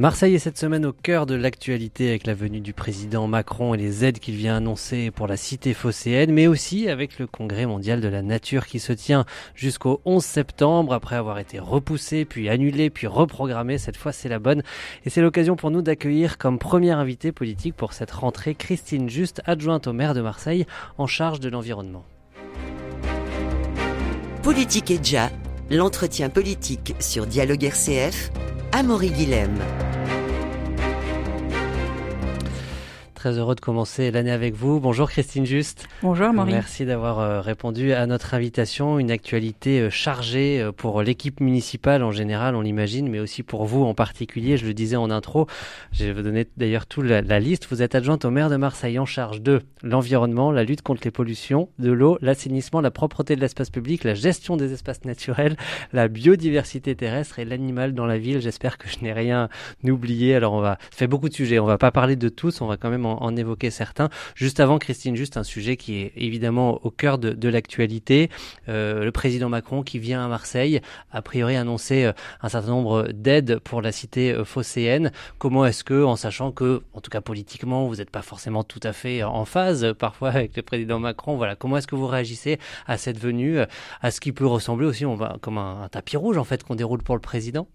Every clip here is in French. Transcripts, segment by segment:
Marseille est cette semaine au cœur de l'actualité avec la venue du président Macron et les aides qu'il vient annoncer pour la cité phocéenne, mais aussi avec le congrès mondial de la nature qui se tient jusqu'au 11 septembre après avoir été repoussé, puis annulé, puis reprogrammé. Cette fois, c'est la bonne. Et c'est l'occasion pour nous d'accueillir comme première invitée politique pour cette rentrée Christine Juste, adjointe au maire de Marseille en charge de l'environnement. Politique et déjà, l'entretien politique sur Dialogue RCF, Amaury Guilhem. Très heureux de commencer l'année avec vous. Bonjour Christine Juste. Bonjour Marie. Merci d'avoir euh, répondu à notre invitation. Une actualité euh, chargée euh, pour l'équipe municipale en général, on l'imagine, mais aussi pour vous en particulier. Je le disais en intro, je vais vous donner d'ailleurs toute la, la, liste. Vous êtes adjointe au maire de Marseille en charge de l'environnement, la lutte contre les pollutions, de l'eau, l'assainissement, la propreté de l'espace public, la gestion des espaces naturels, la biodiversité terrestre et l'animal dans la ville. J'espère que je n'ai rien oublié. Alors on va, ça fait beaucoup de sujets. On va pas parler de tous. On va quand même en, en évoquer certains. Juste avant, Christine, juste un sujet qui est évidemment au cœur de, l'actualité. Euh, le président Macron qui vient à Marseille, a priori annoncé euh, un certain nombre d'aides pour la cité euh, phocéenne. Comment est-ce que, en sachant que, en tout cas politiquement, vous n'êtes pas forcément tout à fait en phase parfois avec le président Macron, voilà, comment est-ce que vous réagissez à cette venue, à ce qui peut ressembler aussi, on va comme un, un tapis rouge en fait qu'on déroule pour le président?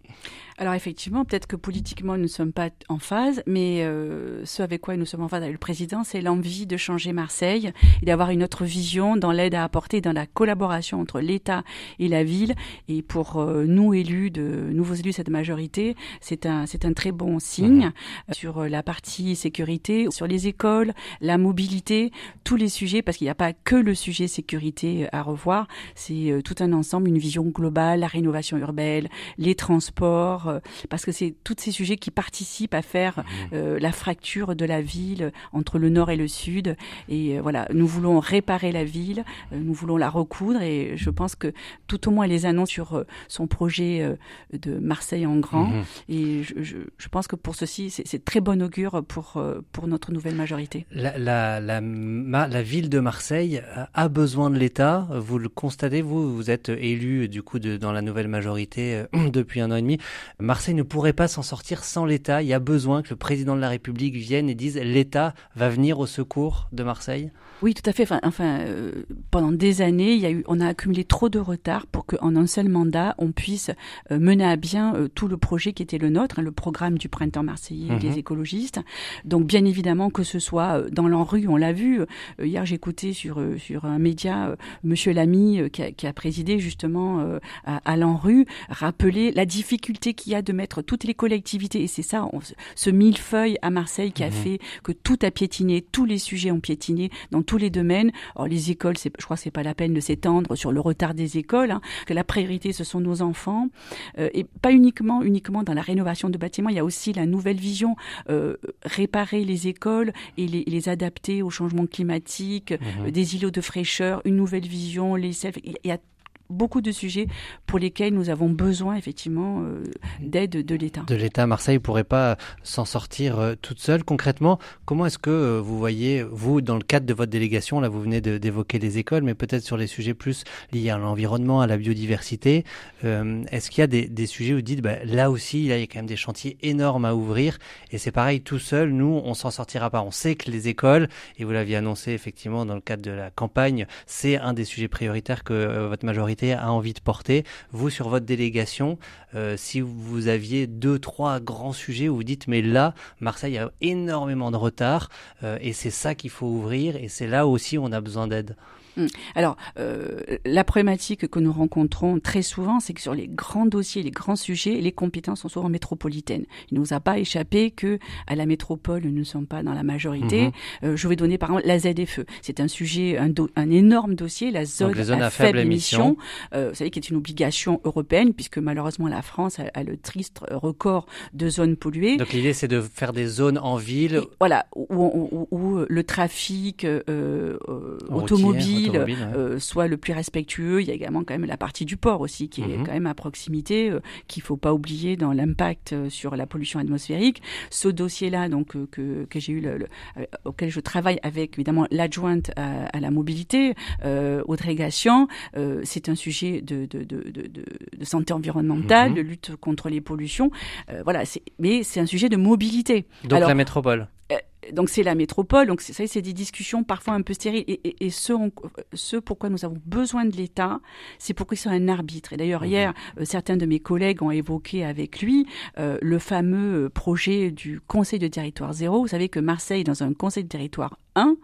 Alors effectivement, peut-être que politiquement nous ne sommes pas en phase, mais euh, ce avec quoi nous sommes en phase avec le président, c'est l'envie de changer Marseille et d'avoir une autre vision dans l'aide à apporter, dans la collaboration entre l'État et la ville. Et pour euh, nous élus, de nouveaux élus de cette majorité, c'est un c'est un très bon signe mmh. sur la partie sécurité, sur les écoles, la mobilité, tous les sujets, parce qu'il n'y a pas que le sujet sécurité à revoir, c'est euh, tout un ensemble, une vision globale, la rénovation urbaine, les transports parce que c'est tous ces sujets qui participent à faire euh, la fracture de la ville entre le nord et le sud. Et euh, voilà, nous voulons réparer la ville, euh, nous voulons la recoudre, et je pense que tout au moins les annonces sur son projet de Marseille en grand. Mmh. Et je, je, je, pense que pour ceci, c'est très bon augure pour pour notre nouvelle majorité. La, la, la, la ville de Marseille a besoin de l'État. Vous le constatez, vous, vous êtes élu du coup de, dans la nouvelle majorité depuis un an et demi. Marseille ne pourrait pas s'en sortir sans l'État. Il y a besoin que le président de la République vienne et dise l'État va venir au secours de Marseille? Oui, tout à fait. Enfin, enfin euh, pendant des années, il y a eu, on a accumulé trop de retard pour qu'en un seul mandat, on puisse euh, mener à bien euh, tout le projet qui était le nôtre, hein, le programme du printemps marseillais mmh. des écologistes. Donc, bien évidemment, que ce soit dans l'ANRU, on l'a vu. hier, j'écoutais sur sur un média Monsieur Lamy qui a, qui, a, présidé justement à, à l'ANRU rappeler la difficulté qu'il y a de mettre toutes les collectivités et c'est ça, on, ce millefeuille à Marseille qui a mmh. fait que tout a piétiné, tous les sujets ont piétiné dans tous les domaines. Or, les écoles, je crois que c'est pas la peine de s'étendre sur le retard des écoles, hein, que la priorité, ce sont nos enfants. Euh, et pas uniquement, uniquement dans la rénovation de bâtiments, il y a aussi la nouvelle vision, euh, réparer les écoles et les, les adapter au changement climatique, mmh. euh, des îlots de fraîcheur, une nouvelle vision, les self, il y a beaucoup de sujets pour lesquels nous avons besoin effectivement euh, d'aide de l'État. De l'État, Marseille ne pourrait pas s'en sortir euh, toute seule. Concrètement, comment est-ce que euh, vous voyez, vous, dans le cadre de votre délégation, là vous venez d'évoquer les écoles, mais peut-être sur les sujets plus liés à l'environnement, à la biodiversité, est-ce qu'il y a des, des, sujets où vous dites, bah, là aussi, là, il y a quand même des chantiers énormes à ouvrir, et c'est pareil, tout seul, nous, on s'en sortira pas. On sait que les écoles, et vous l'aviez annoncé effectivement dans le cadre de la campagne, c'est un des sujets prioritaires que votre majorité a envie de porter. Vous, sur votre délégation, euh, si vous aviez deux, trois grands sujets où vous dites, mais là, Marseille a énormément de retard euh, et c'est ça qu'il faut ouvrir et c'est là aussi où on a besoin d'aide. Hum. Alors, euh, la problématique que nous rencontrons très souvent, c'est que sur les grands dossiers, les grands sujets, les compétences sont souvent métropolitaines. Il ne nous a pas échappé que à la métropole, nous ne sommes pas dans la majorité. Mmh. Euh, je vais donner par exemple la ZFE. C'est un sujet, un, un, énorme dossier, la zone, à, faible, émission. émission. Euh, vous savez, qui est une obligation européenne, puisque malheureusement la France a, a le triste record de zones polluées. Donc l'idée, c'est de faire des zones en ville. Et, voilà, où, où, où, le trafic euh, automobile automobile, soit le plus respectueux. Il y a également quand même la partie du port aussi qui est mhm. quand même à proximité, qu'il faut pas oublier dans l'impact sur la pollution atmosphérique. Ce dossier-là, donc que, que j'ai eu, le, auquel je travaille avec évidemment l'adjointe à, la mobilité, Audrey Gation, c'est un sujet de, de, de, de, santé environnementale, mhm. de lutte contre les pollutions. voilà, mais c'est un sujet de mobilité. Donc la métropole donc c'est la métropole, donc ça c'est des discussions parfois un peu stériles. Et, ce, ce, pourquoi nous avons besoin de l'État, c'est pour qu'ils soit un arbitre. Et d'ailleurs mhm. hier, euh, certains de mes collègues ont évoqué avec lui euh, le fameux projet du Conseil de territoire zéro. Vous savez que Marseille est dans un Conseil de territoire 1,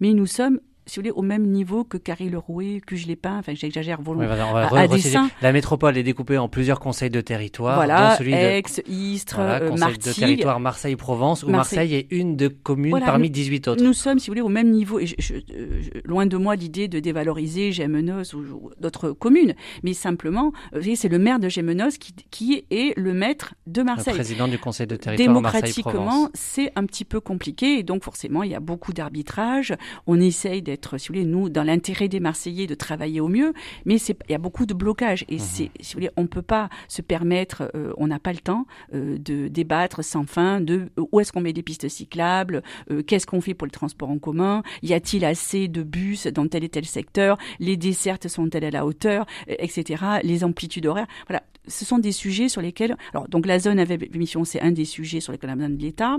mais nous sommes si vous voulez, au même niveau que Carrie Lerouet, que je l'ai pas, enfin j'exagère volontairement. La métropole est découpée en plusieurs conseils de territoire. Voilà, celui Aix, Istres, voilà, euh, conseil de territoire Marseille-Provence, où Marseille. est une de communes parmi 18 autres. Nous sommes, si vous voulez, au même niveau. Et euh, loin de moi l'idée de dévaloriser Gémenos ou, d'autres communes, mais simplement, euh, c'est le maire de Gémenos qui, qui, est le maître de Marseille. Le président du conseil de territoire Démocratiquement, c'est un petit peu compliqué, et donc forcément, il y a beaucoup d'arbitrage. On essaye d'être si vous voulez, nous, dans l'intérêt des Marseillais, de travailler au mieux, mais il y a beaucoup de blocages. Et mhm. c'est, si vous voulez, on ne peut pas se permettre, euh, on n'a pas le temps euh, de débattre sans fin de euh, où est-ce qu'on met des pistes cyclables, qu'est-ce qu'on fait pour le transport en commun, y a-t-il assez de bus dans tel et tel secteur, les dessertes sont-elles à la hauteur, etc., les amplitudes horaires. Voilà, ce sont des sujets sur lesquels, alors donc la zone avec émission, c'est un des sujets sur lesquels on a besoin de l'État.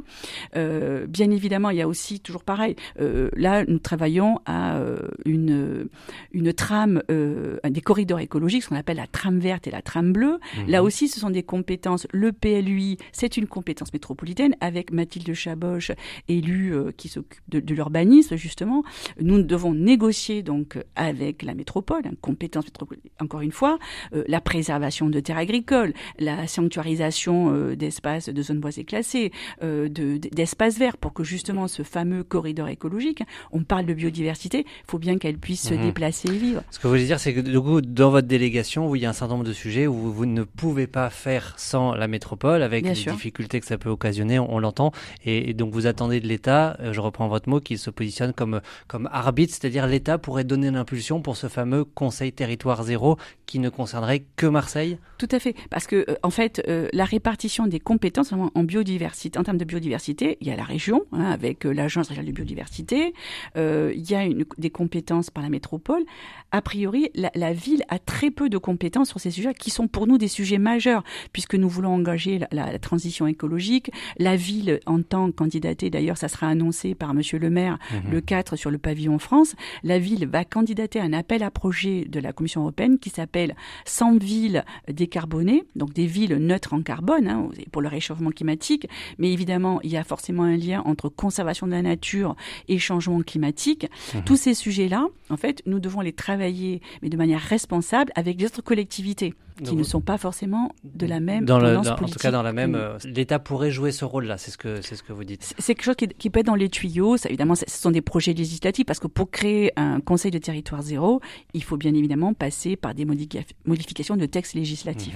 Euh, bien évidemment, il y a aussi toujours pareil. Euh, là, nous travaillons à euh, une une trame, des corridors écologiques, ce qu'on appelle la trame verte et la trame bleue. Mhm. Là aussi, ce sont des compétences. Le PLUI, c'est une compétence métropolitaine avec Mathilde Chaboche, élue qui s'occupe de, de l'urbanisme justement. Nous devons négocier donc avec la métropole, une compétence métropolitaine. Encore une fois, la préservation de terrain agricole, la sanctuarisation euh, d'espaces de zones boisées classées, euh, d'espaces verts, pour que justement ce fameux corridor écologique, on parle de biodiversité, il faut bien qu'elle puisse se mhm. déplacer et vivre. Ce que vous voulez dire, c'est que du coup, dans votre délégation, où il y a un certain nombre de sujets où vous, ne pouvez pas faire sans la métropole, avec les difficultés que ça peut occasionner, on, l'entend, et, donc vous attendez de l'État, euh, je reprends votre mot, qu'il se positionne comme, comme arbitre, c'est-à-dire l'État pourrait donner l'impulsion pour ce fameux Conseil territoire zéro qui ne concernerait que Marseille? Tout tout à fait, parce que euh, en fait, euh, la répartition des compétences en biodiversité, en termes de biodiversité, il y a la région hein, avec euh, l'agence régionale de biodiversité, il y a une, des compétences par la métropole. A priori, la, la, ville a très peu de compétences sur ces sujets qui sont pour nous des sujets majeurs, puisque nous voulons engager la, la, transition écologique. La ville, en tant que candidatée, d'ailleurs, ça sera annoncé par Monsieur le Maire mhm. le 4 sur le pavillon France. La ville va candidater à un appel à projet de la Commission européenne qui s'appelle 100 villes décarbonées donc des villes neutres en carbone hein, pour le réchauffement climatique, mais évidemment il y a forcément un lien entre conservation de la nature et changement climatique. Mhm. Tous ces sujets-là, en fait, nous devons les travailler, mais de manière responsable avec les autres collectivités qui ne sont pas forcément de la même dans le, En tout cas, dans la même, euh, l'État pourrait jouer ce rôle-là. C'est ce que c'est ce que vous dites. C'est quelque chose qui, peut être dans les tuyaux. Ça, évidemment, ce sont des projets législatifs parce que pour créer un Conseil de territoire zéro, il faut bien évidemment passer par des modifications de textes législatifs.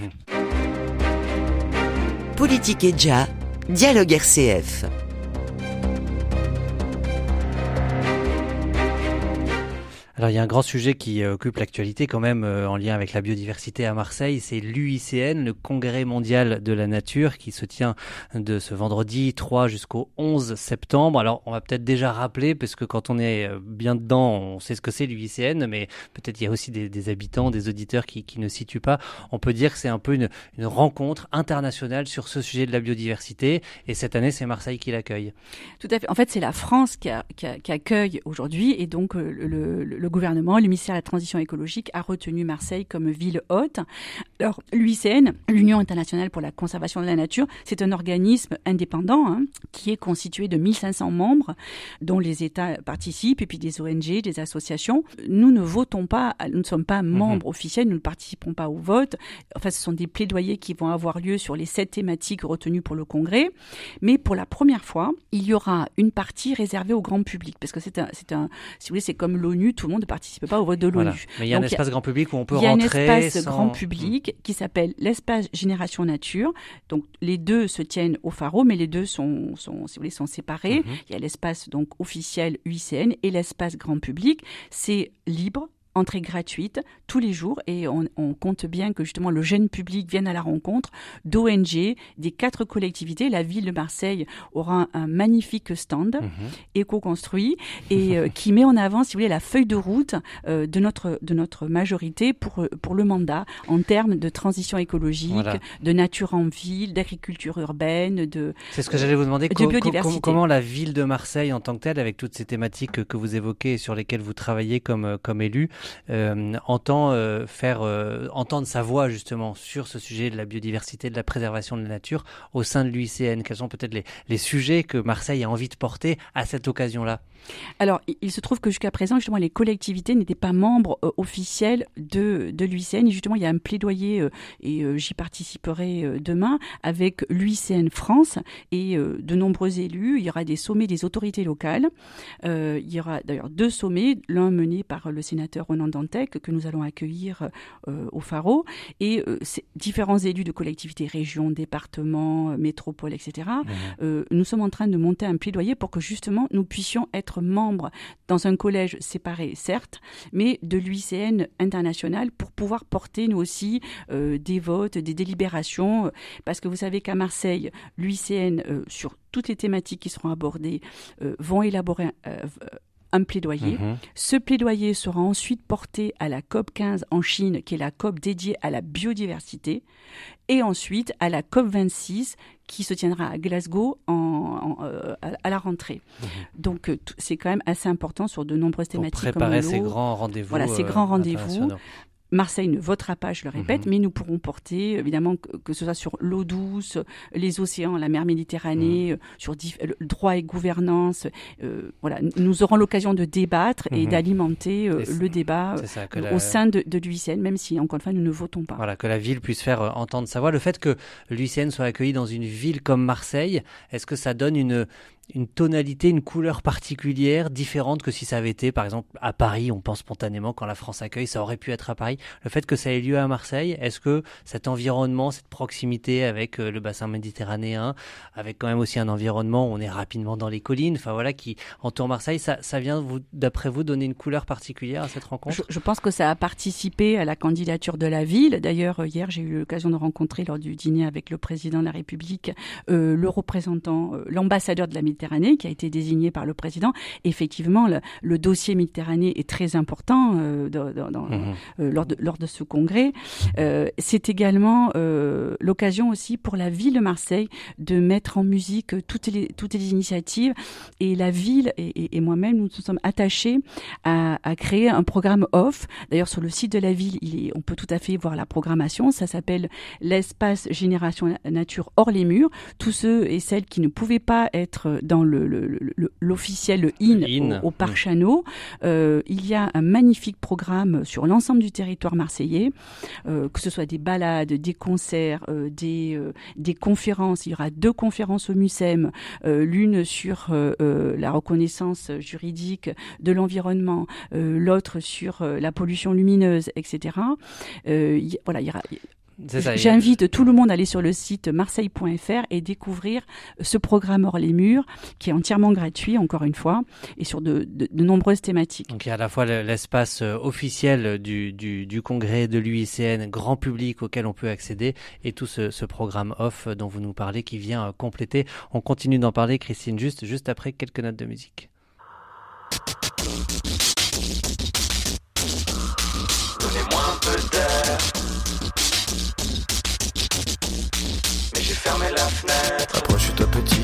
Politique et déjà, dialogue RCF. Alors il y a un grand sujet qui euh, occupe l'actualité quand même euh, en lien avec la biodiversité à Marseille, c'est l'UICN, le Congrès mondial de la nature qui se tient de ce vendredi 3 jusqu'au 11 septembre. Alors on va peut-être déjà rappeler, parce que quand on est euh, bien dedans, on sait ce que c'est l'UICN, mais peut-être il y a aussi des, habitants, des auditeurs qui, qui, ne situent pas. On peut dire que c'est un peu une, une, rencontre internationale sur ce sujet de la biodiversité, et cette année c'est Marseille qui l'accueille. Tout à fait. En fait c'est la France qui, a, qui, qui accueille aujourd'hui, et donc le, le le gouvernement, le ministère de la Transition écologique, a retenu Marseille comme ville hôte. Alors, l'UICN, l'Union internationale pour la conservation de la nature, c'est un organisme indépendant hein, qui est constitué de 1500 membres, dont les États participent, et puis des ONG, des associations. Nous ne votons pas, nous ne sommes pas mhm. membres officiels, nous ne participons pas au vote. Enfin, ce sont des plaidoyers qui vont avoir lieu sur les sept thématiques retenues pour le Congrès. Mais pour la première fois, il y aura une partie réservée au grand public, parce que c'est un, c'est un, si vous voulez, c'est comme l'ONU, tout le monde ne participent pas au vote de l'ONU. Mais il y a un espace grand public où on peut rentrer. Il y a un espace grand public qui s'appelle l'espace Génération Nature. Donc les deux se tiennent au pharo, mais les deux sont, sont, si vous voulez, sont séparés. Mhm. Il y a l'espace donc officiel UICN et l'espace grand public. C'est libre, entrée gratuite tous les jours et on, compte bien que justement le jeune public vienne à la rencontre d'ONG, des quatre collectivités. La ville de Marseille aura un, magnifique stand mhm. éco-construit et euh, qui met en avant, si vous voulez, la feuille de route euh, de, notre, de notre majorité pour, pour le mandat en termes de transition écologique, de nature en ville, d'agriculture urbaine, de C'est ce que j'allais vous demander. De biodiversité. comment la ville de Marseille en tant que telle, avec toutes ces thématiques que vous évoquez et sur lesquelles vous travaillez comme, comme élu, euh, entend euh, faire euh, entendre sa voix justement sur ce sujet de la biodiversité, de la préservation de la nature au sein de l'UICN Quels sont peut-être les, les sujets que Marseille a envie de porter à cette occasion-là? Alors, il se trouve que jusqu'à présent, justement, les collectivités n'étaient pas membres officiels de, de l'UICN. Et justement, il y a un plaidoyer, et j'y participerai demain, avec l'UICN France et de nombreux élus. Il y aura des sommets des autorités locales. il y aura d'ailleurs deux sommets, l'un mené par le sénateur Renan Dantec, que nous allons accueillir euh, au Faro, et euh, différents élus de collectivités, régions, départements, euh, métropoles, etc. Mmh. nous sommes en train de monter un plaidoyer pour que justement nous puissions être membres dans un collège séparé, certes, mais de l'UICN international pour pouvoir porter nous aussi des votes, des délibérations, parce que vous savez qu'à Marseille, l'UICN, sur toutes les thématiques qui seront abordées, vont élaborer un plaidoyer. Mhm. Ce plaidoyer sera ensuite porté à la COP 15 en Chine, qui est la COP dédiée à la biodiversité, et ensuite à la COP 26 qui se tiendra à Glasgow en, euh, à, la rentrée. Mhm. Donc euh, c'est quand même assez important sur de nombreuses thématiques. Pour préparer ces grands rendez-vous. Voilà, ces grands euh, rendez-vous. Marseille ne votera pas, je le répète, mhm. mais nous pourrons porter, évidemment, que, ce soit sur l'eau douce, les océans, la mer Méditerranée, mhm. euh, sur le droit et gouvernance. Euh, voilà, nous aurons l'occasion de débattre et mhm. d'alimenter euh, le débat au sein de, de l'UICN, même si, encore une fois, nous ne votons pas. Voilà, que la ville puisse faire entendre sa voix. Le fait que l'UICN soit accueilli dans une ville comme Marseille, est-ce que ça donne une, une tonalité, une couleur particulière, différente que si ça avait été, par exemple, à Paris. On pense spontanément quand la France accueille, ça aurait pu être à Paris. Le fait que ça ait lieu à Marseille, est-ce que cet environnement, cette proximité avec euh, le bassin méditerranéen, avec quand même aussi un environnement où on est rapidement dans les collines, enfin voilà, qui entoure Marseille, ça, vient, d'après vous, donner une couleur particulière à cette rencontre? Je, pense que ça a participé à la candidature de la ville. D'ailleurs, hier, j'ai eu l'occasion de rencontrer lors du dîner avec le président de la République euh, le représentant, euh, l'ambassadeur de la Méditerranée qui a été désigné par le président. Effectivement, le, dossier Méditerranée est très important euh, mhm. euh, lors, de, lors de ce congrès. Euh, c'est également l'occasion aussi pour la ville de Marseille de mettre en musique toutes les, toutes les initiatives. Et la ville et, moi-même, nous nous sommes attachés à, créer un programme off. D'ailleurs, sur le site de la ville, il est, on peut tout à fait voir la programmation. Ça s'appelle l'espace Génération Nature hors les murs. Tous ceux et celles qui ne pouvaient pas être dans l'officiel le, IN, au, Parc Chano. Euh, il y a un magnifique programme sur l'ensemble du territoire marseillais, euh, que ce soit des balades, des concerts, euh, des, des conférences. Il y aura deux conférences au MUSEM, l'une sur la reconnaissance juridique de l'environnement, l'autre sur la pollution lumineuse, etc. voilà, il y aura J'invite tout le monde à aller sur le site marseille.fr et découvrir ce programme hors les murs qui est entièrement gratuit, encore une fois, et sur de, nombreuses thématiques. Donc il y a à la fois l'espace euh, officiel du, du, congrès de l'UICN, grand public auquel on peut accéder, et tout ce, ce, programme off dont vous nous parlez qui vient euh, compléter. On continue d'en parler, Christine, juste, juste après quelques notes de musique. Donnez-moi un peu d'air. Approche-toi petit,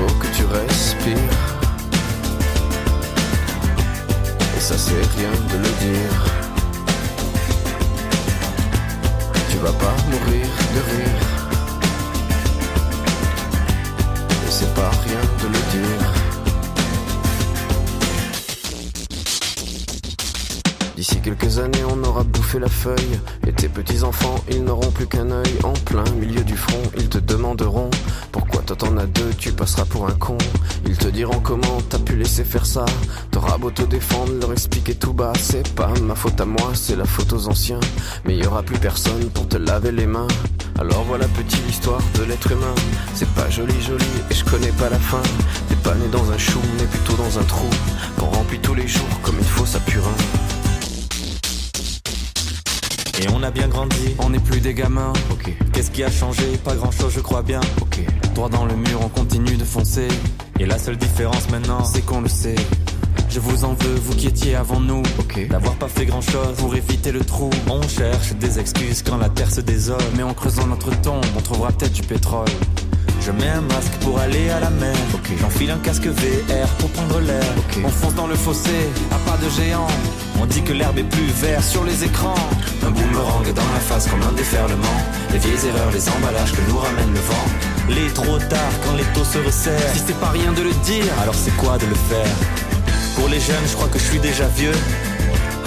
Faut que tu respires. Et ça c'est rien de le dire. Tu vas pas mourir de rire. Et c'est pas rien de le dire. D'ici quelques années, on aura bouffé la feuille. Et tes petits-enfants, ils n'auront plus qu'un œil. En plein milieu du front, ils te demanderont Pourquoi toi t'en as deux, tu passeras pour un con. Ils te diront comment t'as pu laisser faire ça. T'auras beau te défendre, leur expliquer tout bas. C'est pas ma faute à moi, c'est la faute aux anciens. Mais y aura plus personne pour te laver les mains. Alors voilà petite l'histoire de l'être humain. C'est pas joli joli et je connais pas la fin. T'es pas né dans un chou, mais plutôt dans un trou. Qu'on remplit tous les jours comme il faut sa purin. Et on a bien grandi, on n'est plus des gamins. Ok, Qu'est-ce qui a changé? Pas grand chose, je crois bien. ok. Droit dans le mur, on continue de foncer. Et la seule différence maintenant, c'est qu'on le sait. Je vous en veux, vous qui étiez avant nous. Ok. D'avoir pas fait grand chose pour éviter le trou. On cherche des excuses quand la terre se désole. Mais en creusant notre tombe, on trouvera peut-être du pétrole. Je mets un masque pour aller à la mer. J'enfile un casque VR pour prendre l'air. On fonce dans le fossé, à pas de géant. On dit que l'herbe est plus verte sur les écrans. Un boomerang dans la face comme un déferlement. Les vieilles erreurs, les emballages que nous ramène le vent. Les trop tard quand les taux se resserrent. Si c'est pas rien de le dire, alors c'est quoi de le faire? Pour les jeunes, je crois que je suis déjà vieux.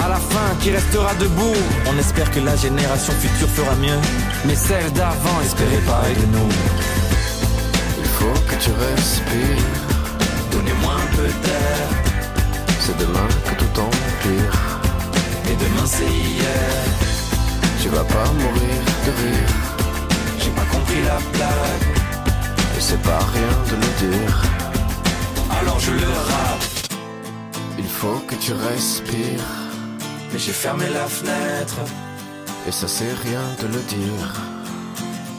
À la fin, qui restera debout? On espère que la génération future fera mieux. Mais celle d'avant, espérez pareil de nous. Faut que tu respires. Donnez-moi un peu d'air. C'est demain que tout empire. Et demain c'est hier. Tu vas pas mourir de rire. J'ai pas compris la blague. Et c'est pas rien de le dire. Alors je le rappe. Il faut que tu respires. Mais j'ai fermé la fenêtre. Et ça c'est rien de le dire.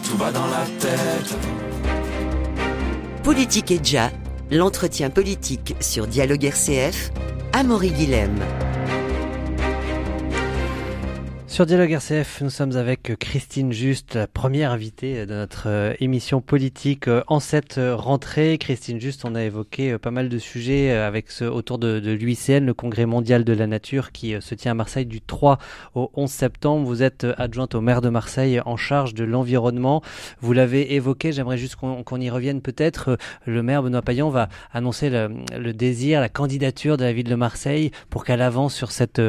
Tout va dans la tête. Politique et déjà, l'entretien politique sur Dialogue RCF, Amaury Guilhem. Sur Dialogue RCF, nous sommes avec Christine Juste, la première invitée de notre euh, émission politique euh, en cette euh, rentrée. Christine Juste, on a évoqué pas mal de sujets avec ce, autour de, de l'UICN, le Congrès mondial de la nature qui se tient à Marseille du 3 au 11 septembre. Vous êtes adjointe au maire de Marseille en charge de l'environnement. Vous l'avez évoqué, j'aimerais juste qu'on y revienne peut-être. Le maire Benoît Payan va annoncer le, le désir, la candidature de la ville de Marseille pour qu'elle avance sur cette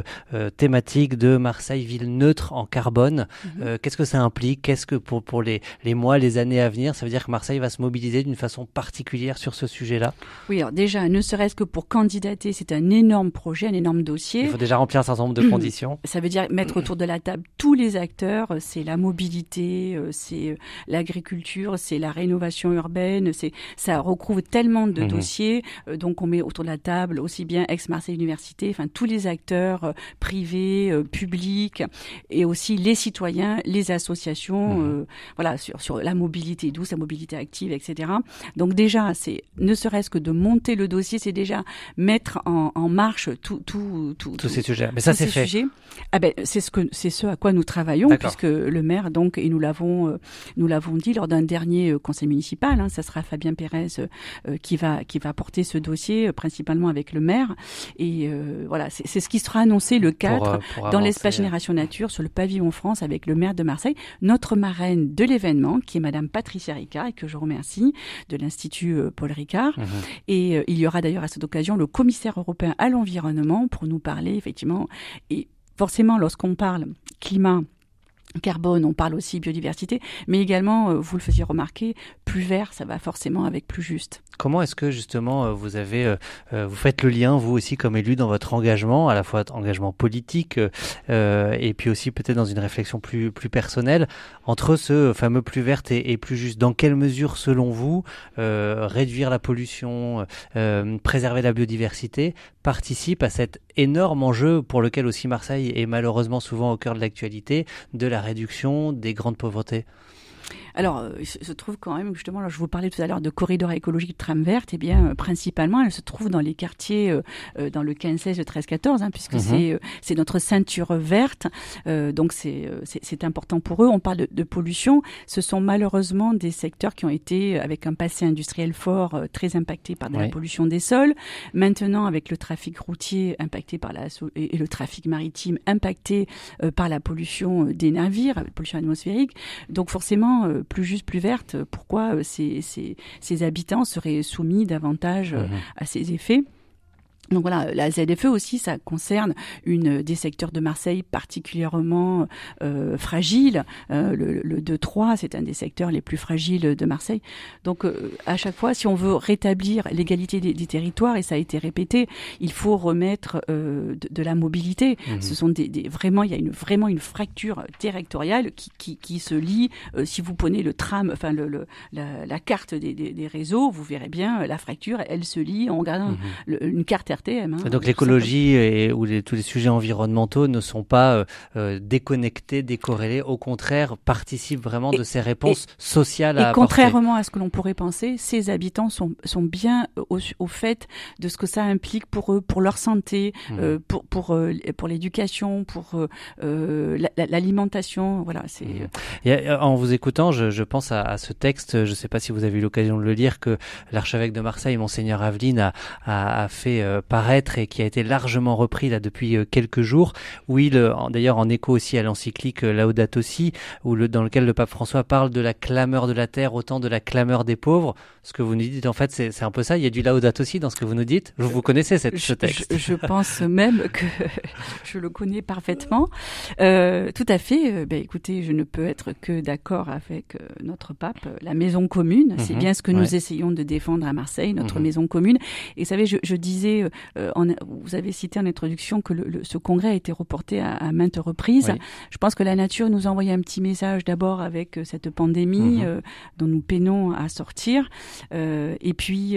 thématique de Marseille ville neutre en carbone. Euh, Qu'est-ce que ça implique? Qu'est-ce que pour, pour les, les mois, les années à venir, ça veut dire que Marseille va se mobiliser d'une façon particulière sur ce sujet-là? Oui, alors déjà, ne serait-ce que pour candidater, c'est un énorme projet, un énorme dossier. Il faut déjà remplir un certain nombre de conditions. Ça veut dire mettre autour de la table tous les acteurs. euh, C'est la mobilité, euh, c'est l'agriculture, c'est la rénovation urbaine. C'est ça recouvre tellement de Mhm. dossiers. Donc on met autour de la table aussi bien ex-Marseille Université, enfin tous les acteurs privés, publics, et aussi les citoyens, les associations. Mhm. euh, voilà sur sur la mobilité douce, la mobilité active, etc. Donc déjà, c'est ne serait-ce que de monter le dossier, c'est déjà mettre en, en marche tout tout tout Tous ces sujets. Mais ça, c'est ces fait. sujets. Ah ben, c'est ce que c'est ce à quoi nous travaillons, puisque le maire donc et nous l'avons euh, nous l'avons dit lors d'un dernier euh, conseil municipal. Hein, ça sera Fabien Pérez qui va qui va porter ce dossier principalement avec le maire. Et voilà, c'est ce qui sera annoncé le 4 Pour, euh, pour dans l'espace Génération Nature sur le pavillon France avec le maire de Marseille, notre marraine de l'événement qui est Madame Patricia Ricard et que je remercie de l'Institut euh, Paul Ricard. Mhm. Et euh, il y aura d'ailleurs à cette occasion le commissaire européen à l'environnement pour nous parler effectivement. Et forcément, lorsqu'on parle climat, carbone, on parle aussi biodiversité, mais également, euh, vous le faisiez remarquer, plus vert, ça va forcément avec plus juste. Comment est-ce que justement euh, vous avez, euh, vous faites le lien vous aussi comme élu dans votre engagement, à la fois engagement politique et puis aussi peut-être dans une réflexion plus plus personnelle entre ce fameux plus verte et, plus juste? Dans quelle mesure, selon vous, réduire la pollution, préserver la biodiversité participe à cet énorme enjeu pour lequel aussi Marseille est malheureusement souvent au cœur de l'actualité de la réduction des grandes pauvretés. Alors, euh, il se trouve quand même, justement, là, je vous parlais tout à l'heure de corridors écologiques de tram verte, et eh bien, euh, principalement, elle se trouve dans les quartiers, euh, dans le 15, 16, le 13, 14, hein, puisque mhm. c'est c'est notre ceinture verte. donc, c'est c'est important pour eux. On parle de, de, pollution. Ce sont malheureusement des secteurs qui ont été, avec un passé industriel fort, très impactés par de la pollution des sols. Maintenant, avec le trafic routier impacté par la et, le trafic maritime impacté par la pollution des navires, la pollution atmosphérique. Donc, forcément, plus juste, plus verte, pourquoi euh, ces, ces, ces habitants seraient soumis davantage euh, mmh à ces effets? Donc voilà, la ZFE aussi, ça concerne une des secteurs de Marseille particulièrement euh, fragiles. Euh, le, le 2-3, c'est un des secteurs les plus fragiles de Marseille. Donc euh, à chaque fois, si on veut rétablir l'égalité des, des, territoires, et ça a été répété, il faut remettre euh, de, de, la mobilité. Mmh. Ce sont des, des, vraiment, il y a une vraiment une fracture territoriale qui, qui, qui se lie. Euh, si vous prenez le tram, enfin le, le la, la, carte des, des, réseaux, vous verrez bien la fracture, elle se lie en regardant mmh. une carte Hein, donc l'écologie et ou les, tous les sujets environnementaux ne sont pas euh, euh, déconnectés, décorrélés, au contraire participent vraiment de ces réponses sociales. À et contrairement à ce que l'on pourrait penser, ces habitants sont, sont bien au, au, fait de ce que ça implique pour eux, pour leur santé, mmh. euh, pour pour pour l'éducation, pour euh, l'alimentation. Voilà, c'est. Mmh. en vous écoutant, je, je pense à, à, ce texte. Je ne sais pas si vous avez eu l'occasion de le lire que l'archevêque de Marseille, monseigneur Aveline, a, a, a fait paraître et qui a été largement repris là depuis euh, quelques jours, où il, d'ailleurs en écho aussi à l'encyclique euh, Laudato Si, où le, dans lequel le pape François parle de la clameur de la terre autant de la clameur des pauvres. Ce que vous nous dites, en fait, c'est un peu ça. Il y a du Laudato Si dans ce que vous nous dites. Vous, vous connaissez cette, ce texte. Je, je, pense même que je le connais parfaitement. Euh, tout à fait. Ben, écoutez, je ne peux être que d'accord avec notre pape. La maison commune, c'est mhm. bien ce que nous essayons de défendre à Marseille, notre mhm. maison commune. Et vous savez, je, je disais euh, vous avez cité en introduction que le, ce congrès a été reporté à, maintes reprises. Je pense que la nature nous a envoyé un petit message d'abord avec euh, cette pandémie mhm. euh, dont nous peinons à sortir. et puis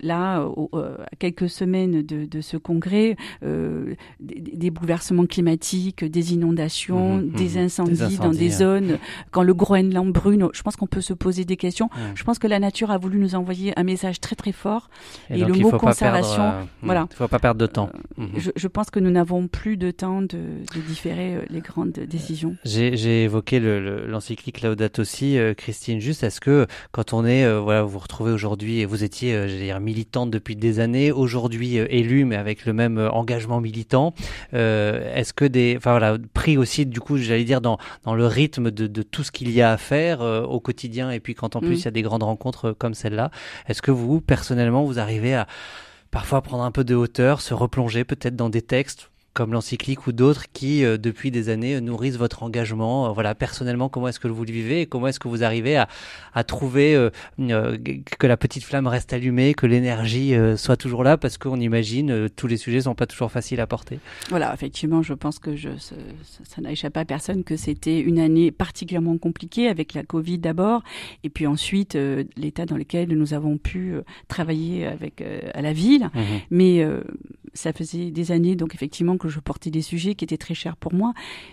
là, à quelques semaines de, de ce congrès, des, des, bouleversements climatiques, des inondations, mhm, des, mhm. incendies dans des zones, quand le Groenland brûle, je pense qu'on peut se poser des questions. Je pense que la nature a voulu nous envoyer un message très très fort. Et, le mot conservation, voilà, il ne faut pas perdre de temps. Euh, mhm. je, je, pense que nous n'avons plus de temps de, de différer euh, les grandes décisions. J'ai évoqué l'encyclique le, Laudato Si, euh, Christine. Juste, est-ce que quand on est, voilà, vous vous retrouvez aujourd'hui et vous étiez, euh, dire, militante depuis des années, aujourd'hui élue, mais avec le même engagement militant, est-ce que des, enfin voilà, pris aussi, du coup, j'allais dire dans dans le rythme de, de tout ce qu'il y a à faire au quotidien, et puis quand en plus mm. il y a des grandes rencontres comme celle-là, est-ce que vous personnellement vous arrivez à parfois prendre un peu de hauteur, se replonger peut-être dans des textes comme l'encyclique ou d'autres qui, euh, depuis des années, euh, nourrissent votre engagement. Euh, voilà, personnellement, comment est-ce que vous le vivez et comment est-ce que vous arrivez à, à trouver que la petite flamme reste allumée, que l'énergie soit toujours là, parce qu'on imagine tous les sujets sont pas toujours faciles à porter. Voilà, effectivement, je pense que je, ça n'a échappé à personne que c'était une année particulièrement compliquée avec la Covid d'abord, et puis ensuite l'état dans lequel nous avons pu travailler avec à la ville. Mmh Mais ça faisait des années, donc effectivement, que je portais des sujets qui étaient très chers pour moi.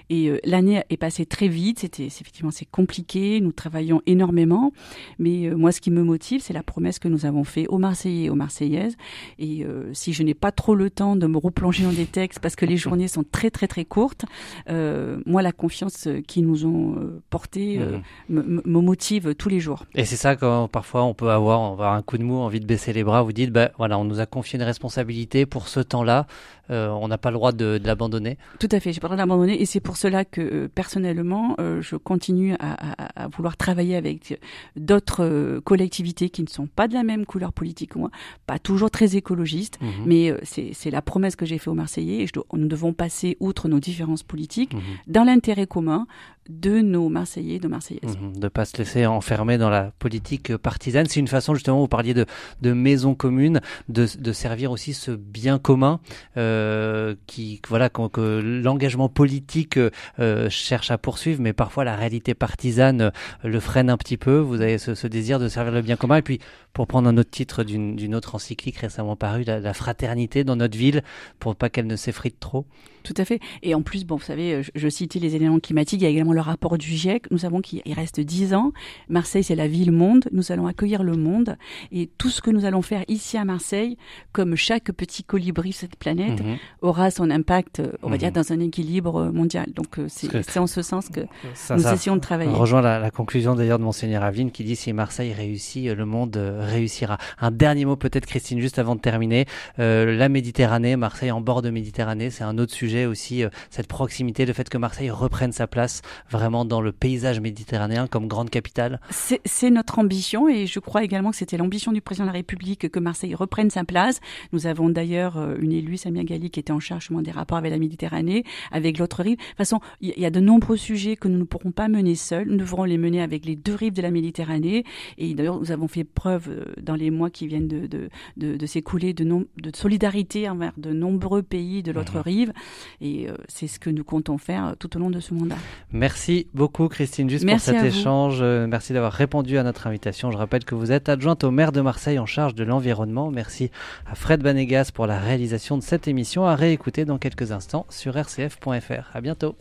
Et euh, l'année est passée très vite. C'était effectivement c'est compliqué. Nous travaillons énormément, mais euh, moi, ce qui me motive, c'est la promesse que nous avons fait aux Marseillais et aux Marseillaises. Et euh, si je n'ai pas trop le temps de me replonger dans des textes parce que les journées sont très très très courtes, moi, la confiance qu'ils nous ont portée mmh. me, me, motive tous les jours. Et c'est ça quand parfois on peut avoir, on va avoir un coup de mou, envie de baisser les bras. Vous dites, bah voilà, on nous a confié une responsabilité pour ce temps-là. Euh, on n'a pas le droit de, de l'abandonner. Tout à fait, j'ai pas le droit de l'abandonner et c'est pour cela que euh, personnellement, euh, je continue à, à, à, vouloir travailler avec d'autres collectivités qui ne sont pas de la même couleur politique que moi, pas toujours très écologistes, mhm. mais c'est la promesse que j'ai faite aux Marseillais et je nous devons passer outre nos différences politiques mhm. dans l'intérêt commun de nos Marseillais, de Marseillaises. Mhm. de ne pas se laisser enfermer dans la politique partisane. C'est une façon, justement, vous parliez de, de maison commune, de, de servir aussi ce bien commun. Euh, euh, qui voilà que, l'engagement politique euh, cherche à poursuivre, mais parfois la réalité partisane euh, le freine un petit peu. Vous avez ce, désir de servir le bien commun. Et puis, pour prendre un autre titre d'une autre encyclique récemment parue, la, fraternité dans notre ville, pour pas qu'elle ne s'effrite trop. Tout à fait. Et en plus, bon, vous savez, je, citais les éléments climatiques, il y a également le rapport du GIEC, nous savons qu'il reste dix ans. Marseille, c'est la ville-monde. Nous allons accueillir le monde. Et tout ce que nous allons faire ici à Marseille, comme chaque petit colibri sur cette planète, mhm. aura son impact, on va dire, mhm. dans un équilibre mondial. Donc, c'est en ce sens que nous essayons de travailler. On rejoint la, conclusion d'ailleurs de Monseigneur Aveline qui dit si Marseille réussit, le monde réussira. Un dernier mot peut-être, Christine, juste avant de terminer. la Méditerranée, Marseille en bord de Méditerranée, c'est un autre sujet aussi, cette proximité, le fait que Marseille reprenne sa place vraiment dans le paysage méditerranéen comme grande capitale C'est notre ambition et je crois également que c'était l'ambition du président de la République que Marseille reprenne sa place. Nous avons d'ailleurs euh, une élue, Samia Gali, qui était en charge des rapports avec la Méditerranée, avec l'autre rive. De toute façon, il y a de nombreux sujets que nous ne pourrons pas mener seuls. Nous devrons les mener avec les deux rives de la Méditerranée. Et d'ailleurs, nous avons fait preuve euh, dans les mois qui viennent de, de, de, s'écouler de, de solidarité envers de nombreux pays de l'autre mmh. rive. Et euh, c'est ce que nous comptons faire tout au long de ce mandat. Merci beaucoup Christine juste pour cet échange. Euh, merci d'avoir répondu à notre invitation. Je rappelle que vous êtes adjointe au maire de Marseille en charge de l'environnement. Merci à Fred Banegas pour la réalisation de cette émission à réécouter dans quelques instants sur rcf.fr. À bientôt.